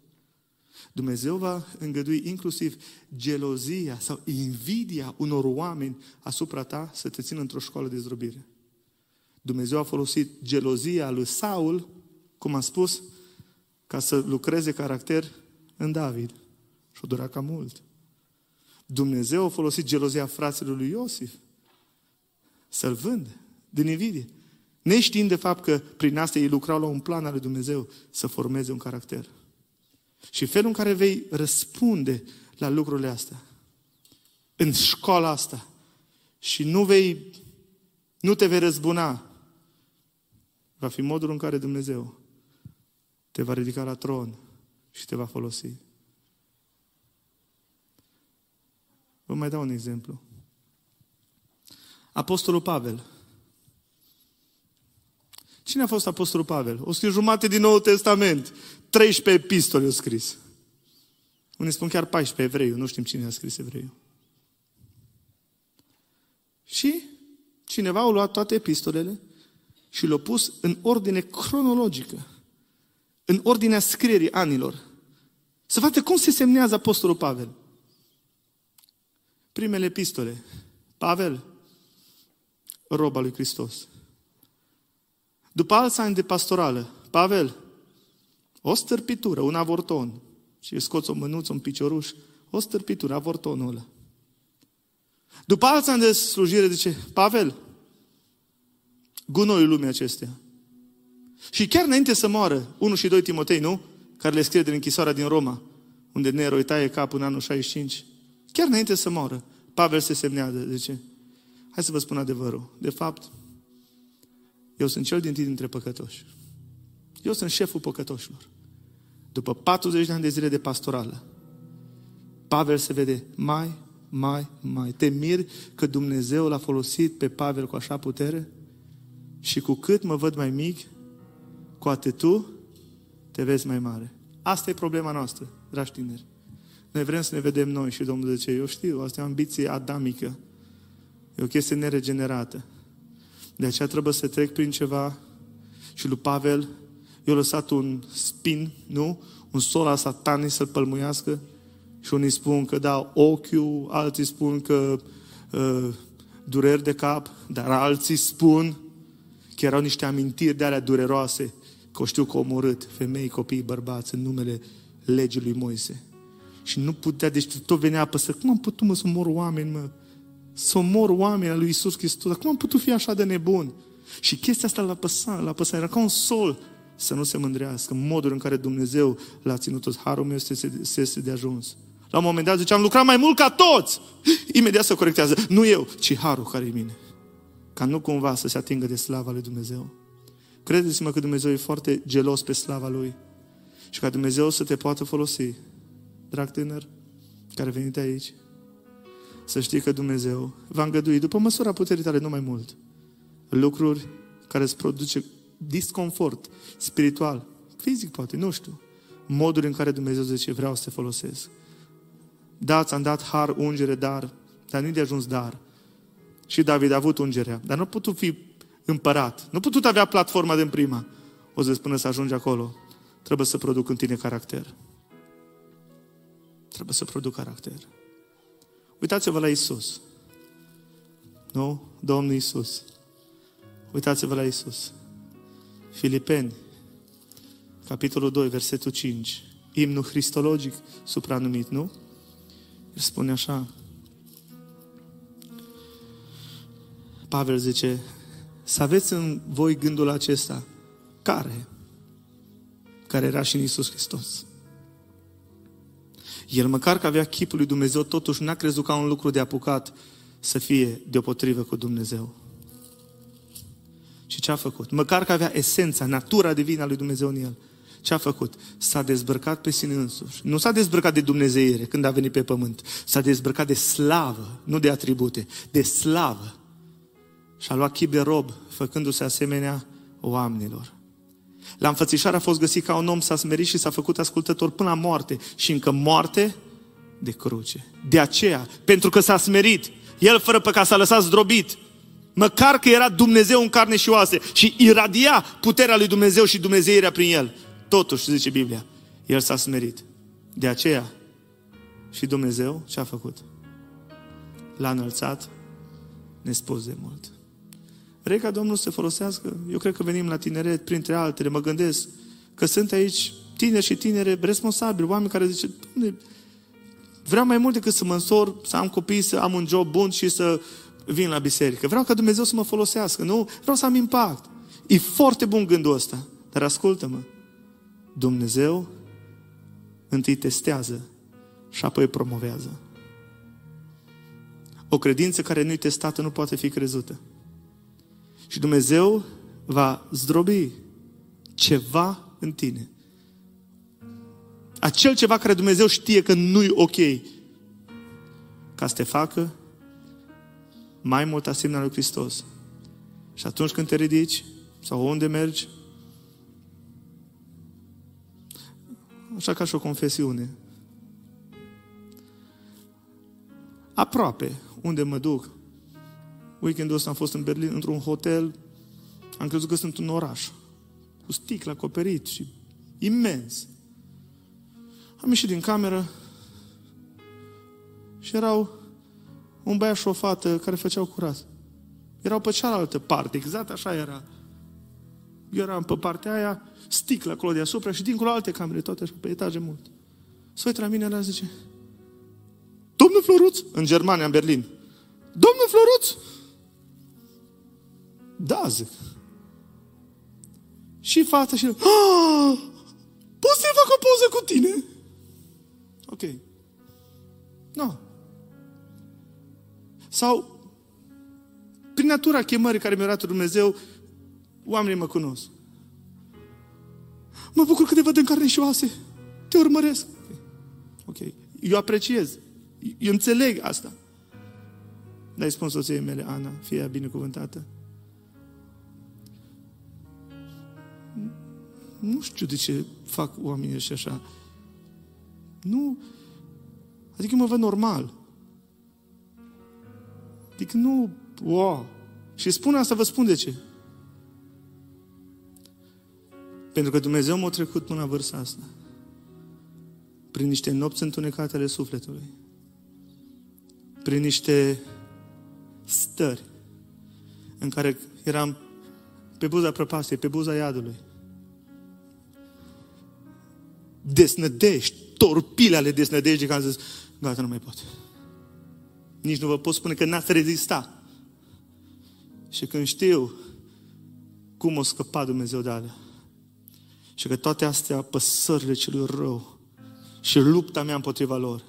A: Dumnezeu va îngădui inclusiv gelozia sau invidia unor oameni asupra ta să te țină într-o școală de zdrobire. Dumnezeu a folosit gelozia lui Saul, cum am spus, ca să lucreze caracter în David. Și o dura cam mult. Dumnezeu a folosit gelozia fraților lui Iosif să-l vândă din invidie. Neștiind de fapt că prin asta ei lucrau la un plan al lui Dumnezeu să formeze un caracter. Și felul în care vei răspunde la lucrurile astea, în școala asta, și nu vei, nu te vei răzbuna, va fi modul în care Dumnezeu te va ridica la tron și te va folosi. Vă mai dau un exemplu. Apostolul Pavel. Cine a fost Apostolul Pavel? O scris jumate din Noul Testament. 13 epistole a scris. Unii spun chiar 14 evrei, nu știm cine a scris evreiul. Și cineva a luat toate epistolele și le-a pus în ordine cronologică, în ordinea scrierii anilor. Să vadă cum se semnează Apostolul Pavel. Primele epistole. Pavel, roba lui Hristos. După alți ani de pastorală, Pavel, o stârpitură, un avorton. Și scoți o mânuță, un picioruș, o stârpitură, avortonul ăla. După alți ani de slujire, zice, Pavel, Gunoiul lumii acestea. Și chiar înainte să moară, 1 și 2 Timotei, nu? Care le scrie din închisoarea din Roma, unde Nero îi taie capul în anul 65. Chiar înainte să moară, Pavel se semnează. De ce? Hai să vă spun adevărul. De fapt, eu sunt cel din tine dintre păcătoși. Eu sunt șeful păcătoșilor. După 40 de ani de zile de pastorală, Pavel se vede mai, mai, mai. Te miri că Dumnezeu l-a folosit pe Pavel cu așa putere? Și cu cât mă văd mai mic, cu atât tu te vezi mai mare. Asta e problema noastră, dragi tineri. Noi vrem să ne vedem noi și Domnul zice, eu știu, asta e o ambiție adamică. E o chestie neregenerată. De aceea trebuie să trec prin ceva și lui Pavel i-a lăsat un spin, nu? Un sol al satanii să-l pălmuiască și unii spun că da, ochiul, alții spun că uh, dureri de cap, dar alții spun că erau niște amintiri de alea dureroase, că știu că omorât femei, copii, bărbați în numele legii lui Moise. Și nu putea, deci tot venea apăsă. Cum am putut, mă, să mor oameni, mă? Să mor oameni al lui Isus Hristos. Dar cum am putut fi așa de nebun? Și chestia asta l-a păsat, l-a păsat. Era ca un sol să nu se mândrească. Modul în care Dumnezeu l-a ținut tot. Harul meu este, este de ajuns. La un moment dat zice, am lucrat mai mult ca toți. Imediat se corectează. Nu eu, ci Harul care e mine. Ca nu cumva să se atingă de slava lui Dumnezeu. Credeți-mă că Dumnezeu e foarte gelos pe slava Lui. Și ca Dumnezeu să te poată folosi, drag tânăr, care a venit aici, să știi că Dumnezeu va îngădui, după măsura puterii tale, nu mai mult, lucruri care îți produce disconfort spiritual, fizic poate, nu știu, modul în care Dumnezeu zice, vreau să te folosesc. Da, ți-am dat har, ungere, dar, dar nu de ajuns dar. Și David a avut ungerea, dar nu a putut fi împărat. Nu a putut avea platforma din prima. O să până să ajungi acolo, trebuie să produc în tine caracter. Trebuie să produc caracter. Uitați-vă la Isus. Nu? Domnul Isus. Uitați-vă la Isus. Filipeni, capitolul 2, versetul 5. Imnul cristologic supranumit, nu? El spune așa. Pavel zice, să aveți în voi gândul acesta. Care? Care era și în Isus Hristos. El măcar că avea chipul lui Dumnezeu, totuși n-a crezut ca un lucru de apucat să fie deopotrivă cu Dumnezeu. Și ce a făcut? Măcar că avea esența, natura divină a lui Dumnezeu în el. Ce a făcut? S-a dezbrăcat pe sine însuși. Nu s-a dezbrăcat de Dumnezeire când a venit pe pământ. S-a dezbrăcat de slavă, nu de atribute, de slavă. Și a luat chip de rob, făcându-se asemenea oamenilor. La înfățișare a fost găsit ca un om, s-a smerit și s-a făcut ascultător până la moarte și încă moarte de cruce. De aceea, pentru că s-a smerit, el fără păcat s-a lăsat zdrobit, măcar că era Dumnezeu în carne și oase și iradia puterea lui Dumnezeu și Dumnezeirea prin el. Totuși, zice Biblia, el s-a smerit. De aceea, și Dumnezeu ce a făcut? L-a înălțat nespus de mult. Vrei ca Domnul să se folosească? Eu cred că venim la tineret, printre altele, mă gândesc că sunt aici tineri și tinere responsabili, oameni care zice, vreau mai mult decât să mă însor, să am copii, să am un job bun și să vin la biserică. Vreau ca Dumnezeu să mă folosească, nu? Vreau să am impact. E foarte bun gândul ăsta. Dar ascultă-mă, Dumnezeu întâi testează și apoi promovează. O credință care nu-i testată nu poate fi crezută. Și Dumnezeu va zdrobi ceva în tine. Acel ceva care Dumnezeu știe că nu-i ok. Ca să te facă mai mult asemenea lui Hristos. Și atunci când te ridici, sau unde mergi, așa ca și o confesiune. Aproape, unde mă duc, Weekendul ăsta am fost în Berlin, într-un hotel, am crezut că sunt în oraș, cu sticle acoperit și imens. Am ieșit din cameră și erau un băiat și o fată care făceau curat. Erau pe cealaltă parte, exact așa era. Eu eram pe partea aia, sticlă acolo deasupra și dincolo alte camere, toate așa, pe etaje mult. Să uită la mine, la zice, Domnul Floruț, în Germania, în Berlin, Domnul Floruț, da, zic. Și fata și... Ah, poți să fac o poză cu tine? Ok. Nu. No. Sau, prin natura chemării care mi-a dat Dumnezeu, oamenii mă cunosc. Mă bucur că te văd în carne și oase. Te urmăresc. Ok. Eu apreciez. Eu înțeleg asta. Dar îi spun soției mele, Ana, fie binecuvântată. Nu știu de ce fac oamenii ăștia așa. Nu. Adică mă văd normal. Adică nu, wow. Și spun asta, vă spun de ce. Pentru că Dumnezeu m-a trecut până la vârsta asta. Prin niște nopți întunecate ale sufletului. Prin niște stări în care eram pe buza prăpastiei, pe buza iadului. Desnădești, torpile ale desnădejdii, că am zis, gata, nu mai pot. Nici nu vă pot spune că n-ați rezista. Și când știu cum o scăpa Dumnezeu de alea, și că toate astea păsările celui rău și lupta mea împotriva lor,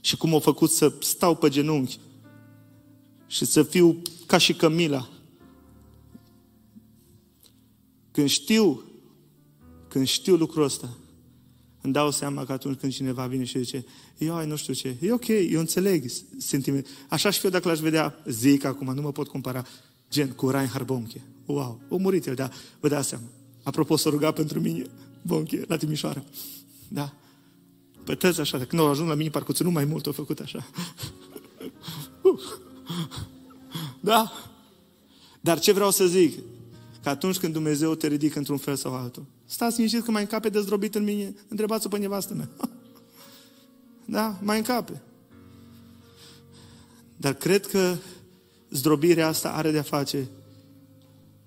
A: și cum au făcut să stau pe genunchi și să fiu ca și Camila. Când știu, când știu lucrul ăsta, îmi dau seama că atunci când cineva vine și zice, eu nu știu ce, e ok, eu înțeleg sentiment. Așa și eu dacă l-aș vedea, zic acum, nu mă pot compara, gen cu Reinhard Bonche. Wow, o murit el, dar vă dați seama. Apropo, să ruga pentru mine, Bonche, la Timișoara. Da? Pătăți așa, când au ajuns la mine, parcă nu mai mult au făcut așa. Uh. Da? Dar ce vreau să zic? Că atunci când Dumnezeu te ridică într-un fel sau altul, stați liniștit că mai încape dezrobit în mine, întrebați-o pe nevastă mea. Da? Mai încape. Dar cred că zdrobirea asta are de-a face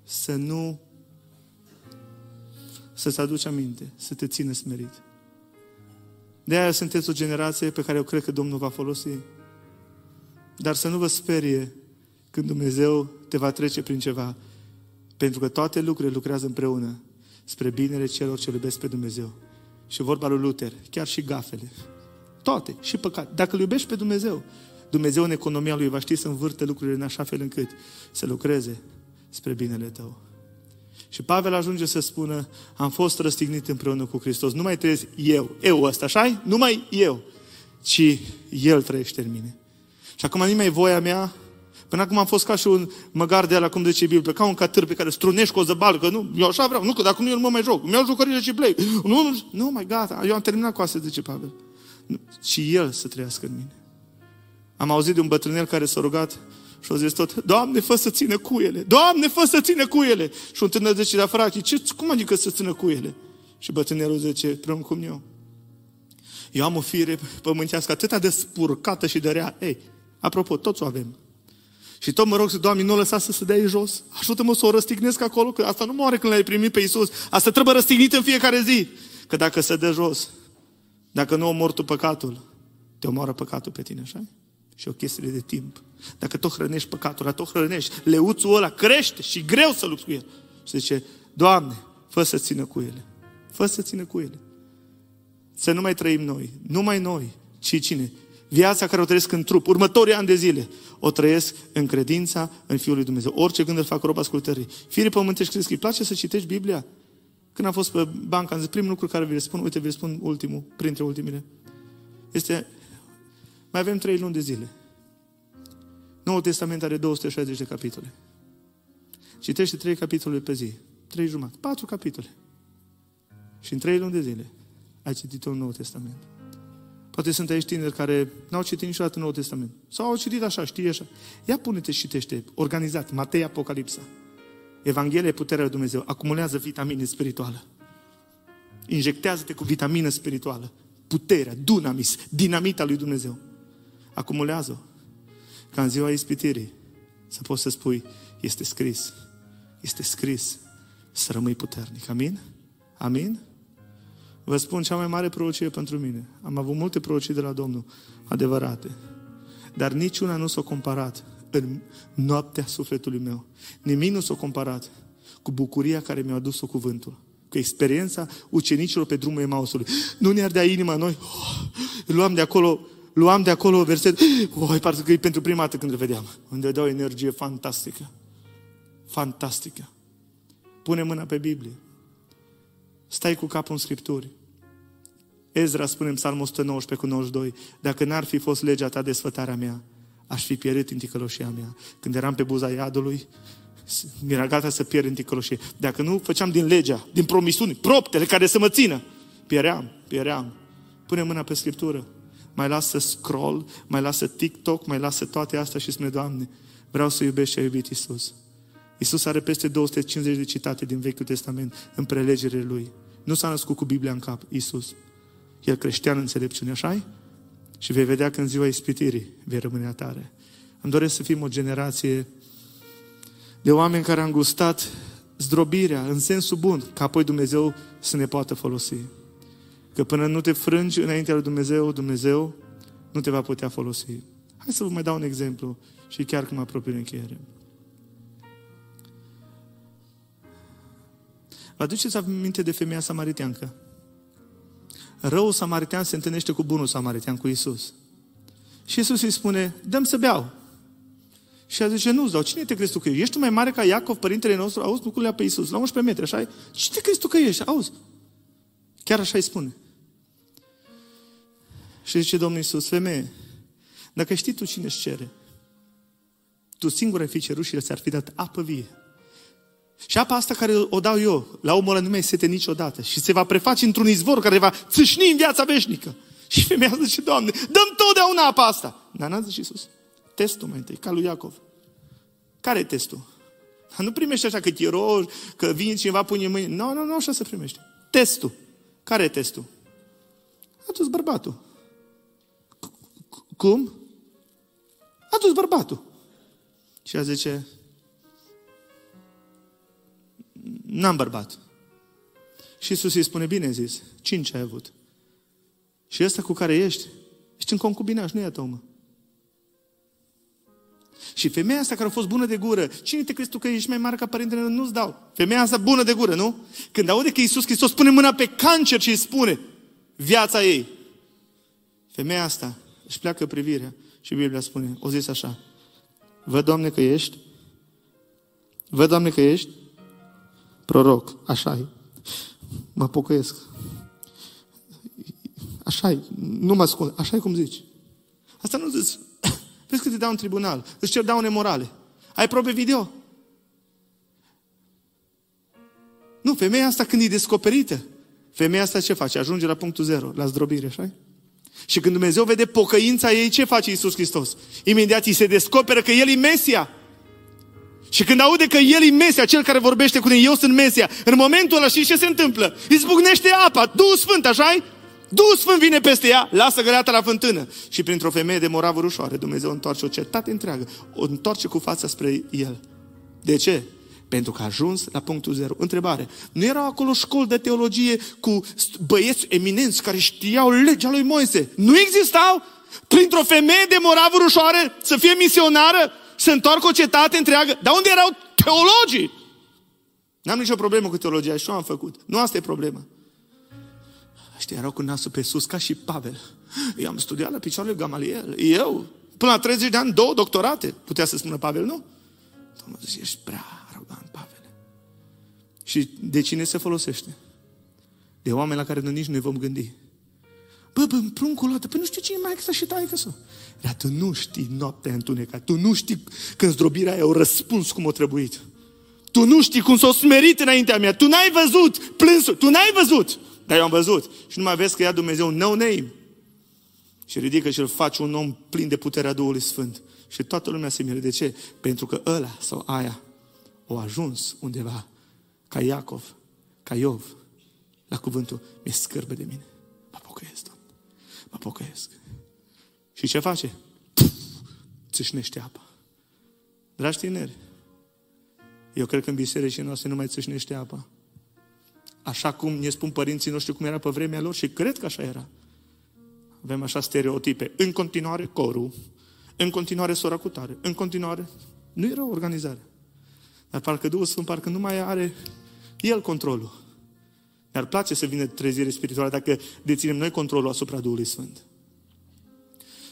A: să nu să-ți aduci aminte, să te țină smerit. De aia sunteți o generație pe care eu cred că Domnul va folosi. Dar să nu vă sperie când Dumnezeu te va trece prin ceva. Pentru că toate lucrurile lucrează împreună spre binele celor ce iubesc pe Dumnezeu. Și vorba lui Luther, chiar și gafele. Toate, și păcat. Dacă îl iubești pe Dumnezeu, Dumnezeu în economia lui va ști să învârte lucrurile în așa fel încât să lucreze spre binele tău. Și Pavel ajunge să spună, am fost răstignit împreună cu Hristos. Nu mai trăiesc eu, eu ăsta, așa Nu mai eu, ci El trăiește în mine. Și acum nu mai voia mea, Până acum am fost ca și un măgar de ala, cum zice Biblia, ca un catâr pe care strunești cu o zăbală, că nu, eu așa vreau, nu, că dacă nu, eu nu mă mai joc, mi-au jucările și play. Nu, nu, nu, mai gata, eu am terminat cu asta, zice Pavel. Și El să trăiască în mine. Am auzit de un bătrânel care s-a rugat și a zis tot, Doamne, fă să țină cu ele. Doamne, fă să țină cu ele. Și un tânăr zice, dar frate, ce, cum adică să țină cu ele? Și bătrânelul zice, prăm cum eu. Eu am o fire pământească atât de spurcată și de rea. Ei, apropo, toți o avem. Și tot mă rog să, Doamne, nu lăsa să se dea jos. Ajută-mă să o răstignesc acolo, că asta nu moare când l-ai primit pe Iisus. Asta trebuie răstignit în fiecare zi. Că dacă se dă jos, dacă nu omori tu păcatul, te omoară păcatul pe tine, așa? Și o chestie de timp. Dacă tot hrănești păcatul, dacă tot hrănești, leuțul ăla crește și greu să lupți cu el. Și zice, Doamne, fă să țină cu ele. Fă să țină cu ele. Să nu mai trăim noi. Numai noi. Ci cine? Viața care o trăiesc în trup, următorii ani de zile, o trăiesc în credința în Fiul lui Dumnezeu. Orice gând îl fac rob ascultării. Firii pământești crezi că îi place să citești Biblia? Când am fost pe bancă, am zis, primul lucru care vi spun, uite, vi spun ultimul, printre ultimile, este, mai avem trei luni de zile. Noul Testament are 260 de capitole. Citește trei capitole pe zi. Trei jumătate. Patru capitole. Și în trei luni de zile ai citit un Nou Testament. Poate sunt aici tineri care n-au citit niciodată Noul Testament. Sau au citit așa, știi așa. Ia pune-te și citește, organizat, Matei Apocalipsa. Evanghelia puterea lui Dumnezeu. Acumulează vitamine spirituală. Injectează-te cu vitamină spirituală. Puterea, dunamis, dinamita lui Dumnezeu. Acumulează-o. Ca în ziua ispitirii să poți să spui, este scris, este scris, să rămâi puternic. Amin? Amin? Vă spun cea mai mare prorocie pentru mine. Am avut multe prorocii de la Domnul, adevărate. Dar niciuna nu s-a comparat în noaptea sufletului meu. Nimic nu s-a comparat cu bucuria care mi-a adus-o cuvântul. Cu experiența ucenicilor pe drumul Emausului. Nu ne ardea inima noi. Oh, luam de acolo luam de acolo verset, oh, parcă că e pentru prima dată când îl vedeam. Unde dă o energie fantastică. Fantastică. Pune mâna pe Biblie. Stai cu capul în Scripturi. Ezra spune în Psalmul 119 cu 92, dacă n-ar fi fost legea ta de sfătarea mea, aș fi pierit în ticăloșia mea. Când eram pe buza iadului, mi-era gata să pierd în ticăloșie. Dacă nu făceam din legea, din promisiuni, proptele care să mă țină, pieream, pieream. Pune mâna pe Scriptură. Mai lasă scroll, mai lasă TikTok, mai lasă toate astea și spune, Doamne, vreau să iubesc și a iubit Isus. Isus are peste 250 de citate din Vechiul Testament în prelegerile Lui. Nu s-a născut cu Biblia în cap, Isus. El creștea în înțelepciune, așa Și vei vedea că în ziua ispitirii vei rămâne atare. Îmi doresc să fim o generație de oameni care am gustat zdrobirea în sensul bun, ca apoi Dumnezeu să ne poată folosi. Că până nu te frângi înaintea lui Dumnezeu, Dumnezeu nu te va putea folosi. Hai să vă mai dau un exemplu și chiar când mă apropii în încheiere. Vă aduceți aminte de femeia samariteancă? Răul samaritean se întâlnește cu bunul samaritean, cu Isus. Și Isus îi spune, dăm să beau. Și a zice, nu-ți dau. Cine te crezi tu că ești? Ești tu mai mare ca Iacov, părintele nostru? Auzi, nu culea pe Isus, la 11 metri, așa -i? Cine te crezi tu că ești? Auzi. Chiar așa îi spune. Și zice Domnul Iisus, femeie, dacă știi tu cine își cere, tu singur ai fi cerut și ți-ar fi dat apă vie. Și apa asta care o dau eu, la omul ăla nu mai sete niciodată. Și se va preface într-un izvor care va țâșni în viața veșnică. Și femeia zice, Doamne, dăm totdeauna apa asta. Dar n-a zis Iisus, testul mai întâi, ca lui Iacov. Care e testul? Nu primești așa că te rogi, că vine cineva, pune mâini. Nu, no, nu, nu, așa se primește. Testul. Care e testul? A dus bărbatul. Cum? A dus bărbatul. Și a zice, n-am bărbat. Și Iisus îi spune, bine zis, cinci ai avut. Și ăsta cu care ești, ești în concubinaș, nu e a tău, mă. Și femeia asta care a fost bună de gură, cine te crezi tu că ești mai mare ca părintele? Nu-ți dau. Femeia asta bună de gură, nu? Când aude că Iisus Hristos pune mâna pe cancer și îi spune viața ei. Femeia asta își pleacă privirea și Biblia spune, o zis așa, văd, Doamne, că ești, văd, Doamne, că ești proroc, așa e. Mă pocăiesc. așa e, nu mă ascult, așa e cum zici. Asta nu zici, vezi că te dau în tribunal, îți cer daune morale. Ai probe video? Nu, femeia asta când e descoperită, femeia asta ce face? Ajunge la punctul zero, la zdrobire, așa Și când Dumnezeu vede pocăința ei, ce face Iisus Hristos? Imediat îi se descoperă că El e Mesia. Și când aude că El e Mesia, cel care vorbește cu tine, eu sunt Mesia, în momentul ăla știți ce se întâmplă? Izbucnește apa, Duhul Sfânt, așa -i? Duhul Sfânt vine peste ea, lasă găleata la fântână. Și printr-o femeie de moravă rușoare, Dumnezeu întoarce o cetate întreagă, o întoarce cu fața spre El. De ce? Pentru că a ajuns la punctul zero. Întrebare. Nu erau acolo școli de teologie cu băieți eminenți care știau legea lui Moise? Nu existau? Printr-o femeie de moravă rușoare să fie misionară? Să întoarcă o cetate întreagă? Dar unde erau teologii? N-am nicio problemă cu teologia și eu am făcut. Nu asta e problema. Ăștia erau cu nasul pe sus, ca și Pavel. Eu am studiat la picioarele Gamaliel. Eu, până la 30 de ani, două doctorate. Putea să spună Pavel, nu? Domnul zice, ești prea arogant, Pavel. Și de cine se folosește? De oameni la care noi nici nu ne vom gândi. Bă, bă, pruncul ăla, păi nu știu cine mai exista și taică să. Dar tu nu știi noaptea întunecat, tu nu știi când zdrobirea aia o răspuns cum o trebuit. Tu nu știi cum s-o smerit înaintea mea, tu n-ai văzut plânsul, tu n-ai văzut. Dar eu am văzut. Și nu mai vezi că ia Dumnezeu no name. Și ridică și îl face un om plin de puterea Duhului Sfânt. Și toată lumea se miră. De ce? Pentru că ăla sau aia au ajuns undeva ca Iacov, ca Iov, la cuvântul, mi-e scârbă de mine. Mă pocăiesc, Doamne. Mă pocăiesc. Și ce face? Puf, țâșnește apa. Dragi tineri, eu cred că în bisericii noastre nu mai țâșnește apa așa cum ne spun părinții noștri cum era pe vremea lor și cred că așa era. Avem așa stereotipe. În continuare corul, în continuare sora cu tare, în continuare. Nu era o organizare. Dar parcă Duhul Sfânt parcă nu mai are El controlul. Ne-ar place să vină trezire spirituală dacă deținem noi controlul asupra Duhului Sfânt.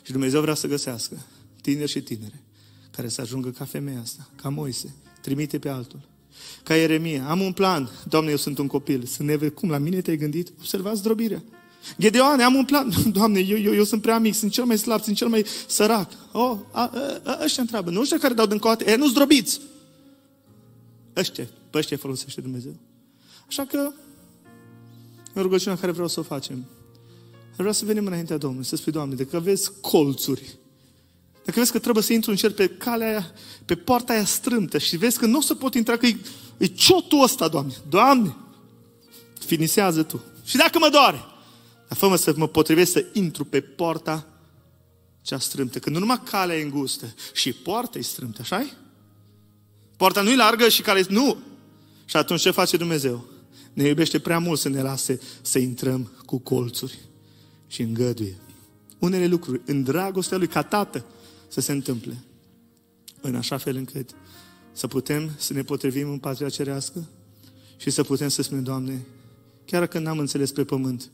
A: Și Dumnezeu vrea să găsească tineri și tinere care să ajungă ca femeia asta, ca Moise, trimite pe altul. Ca Ieremia, am un plan, Doamne, eu sunt un copil, să ne cum la mine te-ai gândit? Observați drobirea. Gedeoane, am un plan. Doamne, eu, eu, eu sunt prea mic, sunt cel mai slab, sunt cel mai sărac. Oh, a, a, a, ăștia întreabă, nu ăștia care dau din coate, e, nu zdrobiți. Ăștia, pe ăștia folosește Dumnezeu. Așa că, în rugăciunea care vreau să o facem, vreau să venim înaintea Domnului, să spui, Doamne, dacă vezi colțuri, dacă vezi că trebuie să intru în cer pe calea aia, pe poarta aia strâmtă și vezi că nu o să pot intra, că e, e ciotul ăsta, Doamne. Doamne, finisează Tu. Și dacă mă doare, dar fă să mă potrivesc să intru pe poarta cea strâmtă. Că nu numai calea e îngustă, și poarta e strâmtă, așa -i? Poarta nu e largă și care nu. Și atunci ce face Dumnezeu? Ne iubește prea mult să ne lase să intrăm cu colțuri și îngăduie. Unele lucruri, în dragostea Lui ca Tată, să se întâmple. În așa fel încât să putem să ne potrivim în patria cerească și să putem să spunem, Doamne, chiar că n-am înțeles pe pământ,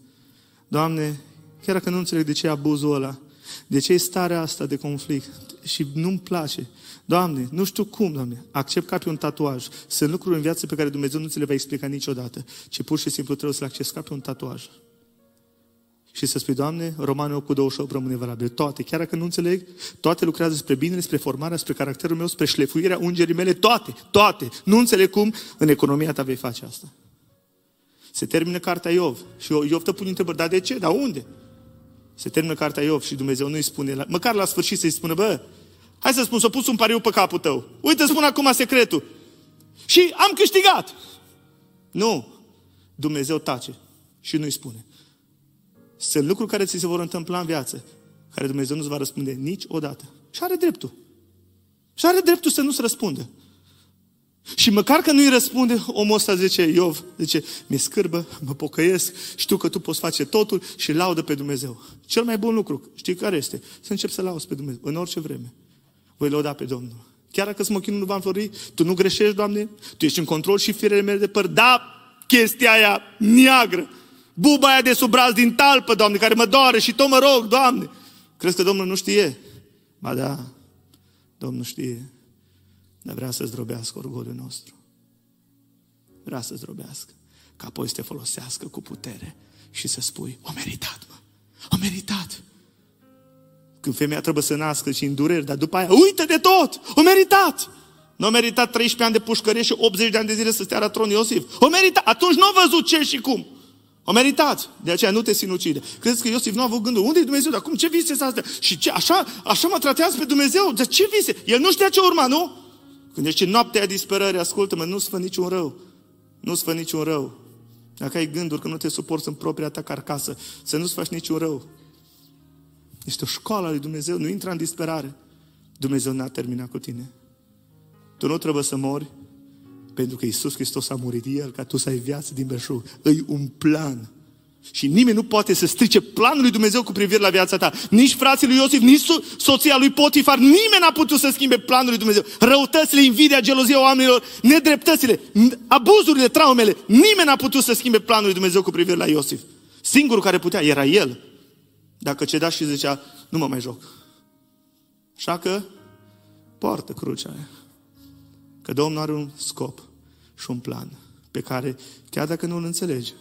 A: Doamne, chiar dacă nu înțeleg de ce e abuzul ăla, de ce e starea asta de conflict și nu-mi place, Doamne, nu știu cum, Doamne, accept ca pe un tatuaj. Sunt lucruri în viață pe care Dumnezeu nu ți le va explica niciodată, ci pur și simplu trebuie să le accepti ca pe un tatuaj. Și să spui, Doamne, Romanul 8 cu 28 rămâne valabil. Toate, chiar dacă nu înțeleg, toate lucrează spre bine, spre formarea, spre caracterul meu, spre șlefuirea ungerii mele, toate, toate. Nu înțeleg cum, în economia ta vei face asta. Se termină cartea Iov. Și Iov te pune întrebări, dar de ce? Dar unde? Se termină cartea Iov și Dumnezeu nu-i spune, măcar la sfârșit să-i spună, bă, hai să spun, să pus un pariu pe capul tău. Uite, spun acum secretul. Și am câștigat. Nu. Dumnezeu tace și nu-i spune. Sunt lucruri care ți se vor întâmpla în viață, care Dumnezeu nu-ți va răspunde niciodată. Și are dreptul. Și are dreptul să nu-ți răspundă. Și măcar că nu-i răspunde, omul ăsta zice, Iov, zice, mi-e scârbă, mă pocăiesc, știu că tu poți face totul și laudă pe Dumnezeu. Cel mai bun lucru, știi care este? Să încep să lauzi pe Dumnezeu, în orice vreme. Voi lauda pe Domnul. Chiar dacă smochinul nu va înflori, tu nu greșești, Doamne, tu ești în control și firele mele de păr. Da, chestia aia neagră, buba aia de sub braț din talpă, Doamne, care mă doare și tot mă rog, Doamne. Crezi că Domnul nu știe? Ba da, Domnul știe. Dar vrea să zdrobească orgoliul nostru. Vrea să zdrobească. Ca apoi să te folosească cu putere și să spui, o meritat, mă. O meritat. Când femeia trebuie să nască și în dureri, dar după aia, uită de tot! O meritat! Nu a meritat 13 ani de pușcărie și 80 de ani de zile să stea la tron Iosif. O meritat! Atunci nu a văzut ce și cum. O meritat. De aceea nu te sinucide. Crezi că Iosif nu a avut gândul? Unde e Dumnezeu? Dar cum? Ce vise astea? Și ce? Așa, așa mă tratează pe Dumnezeu? De ce vise? El nu știa ce urma, nu? Când ești în noaptea disperării, ascultă-mă, nu-ți fă niciun rău. Nu-ți fă niciun rău. Dacă ai gânduri că nu te suporți în propria ta carcasă, să nu-ți faci niciun rău. Este o școală a lui Dumnezeu, nu intra în disperare. Dumnezeu n-a terminat cu tine. Tu nu trebuie să mori pentru că Isus Hristos a murit El ca tu să ai viață din belșug. Îi un plan și nimeni nu poate să strice planul lui Dumnezeu cu privire la viața ta. Nici frații lui Iosif, nici soția lui Potifar, nimeni n-a putut să schimbe planul lui Dumnezeu. Răutățile, invidia, gelozia oamenilor, nedreptățile, abuzurile, traumele, nimeni n-a putut să schimbe planul lui Dumnezeu cu privire la Iosif. Singurul care putea era el. Dacă ceda și zicea, nu mă mai joc. Așa că, poartă crucea aia. Că Domnul are un scop și un plan pe care, chiar dacă nu-l înțelegi,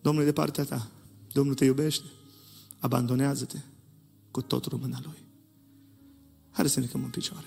A: Domnul e de partea ta. Domnul te iubește. Abandonează-te cu tot mâna Lui. Hai să ne în picioare.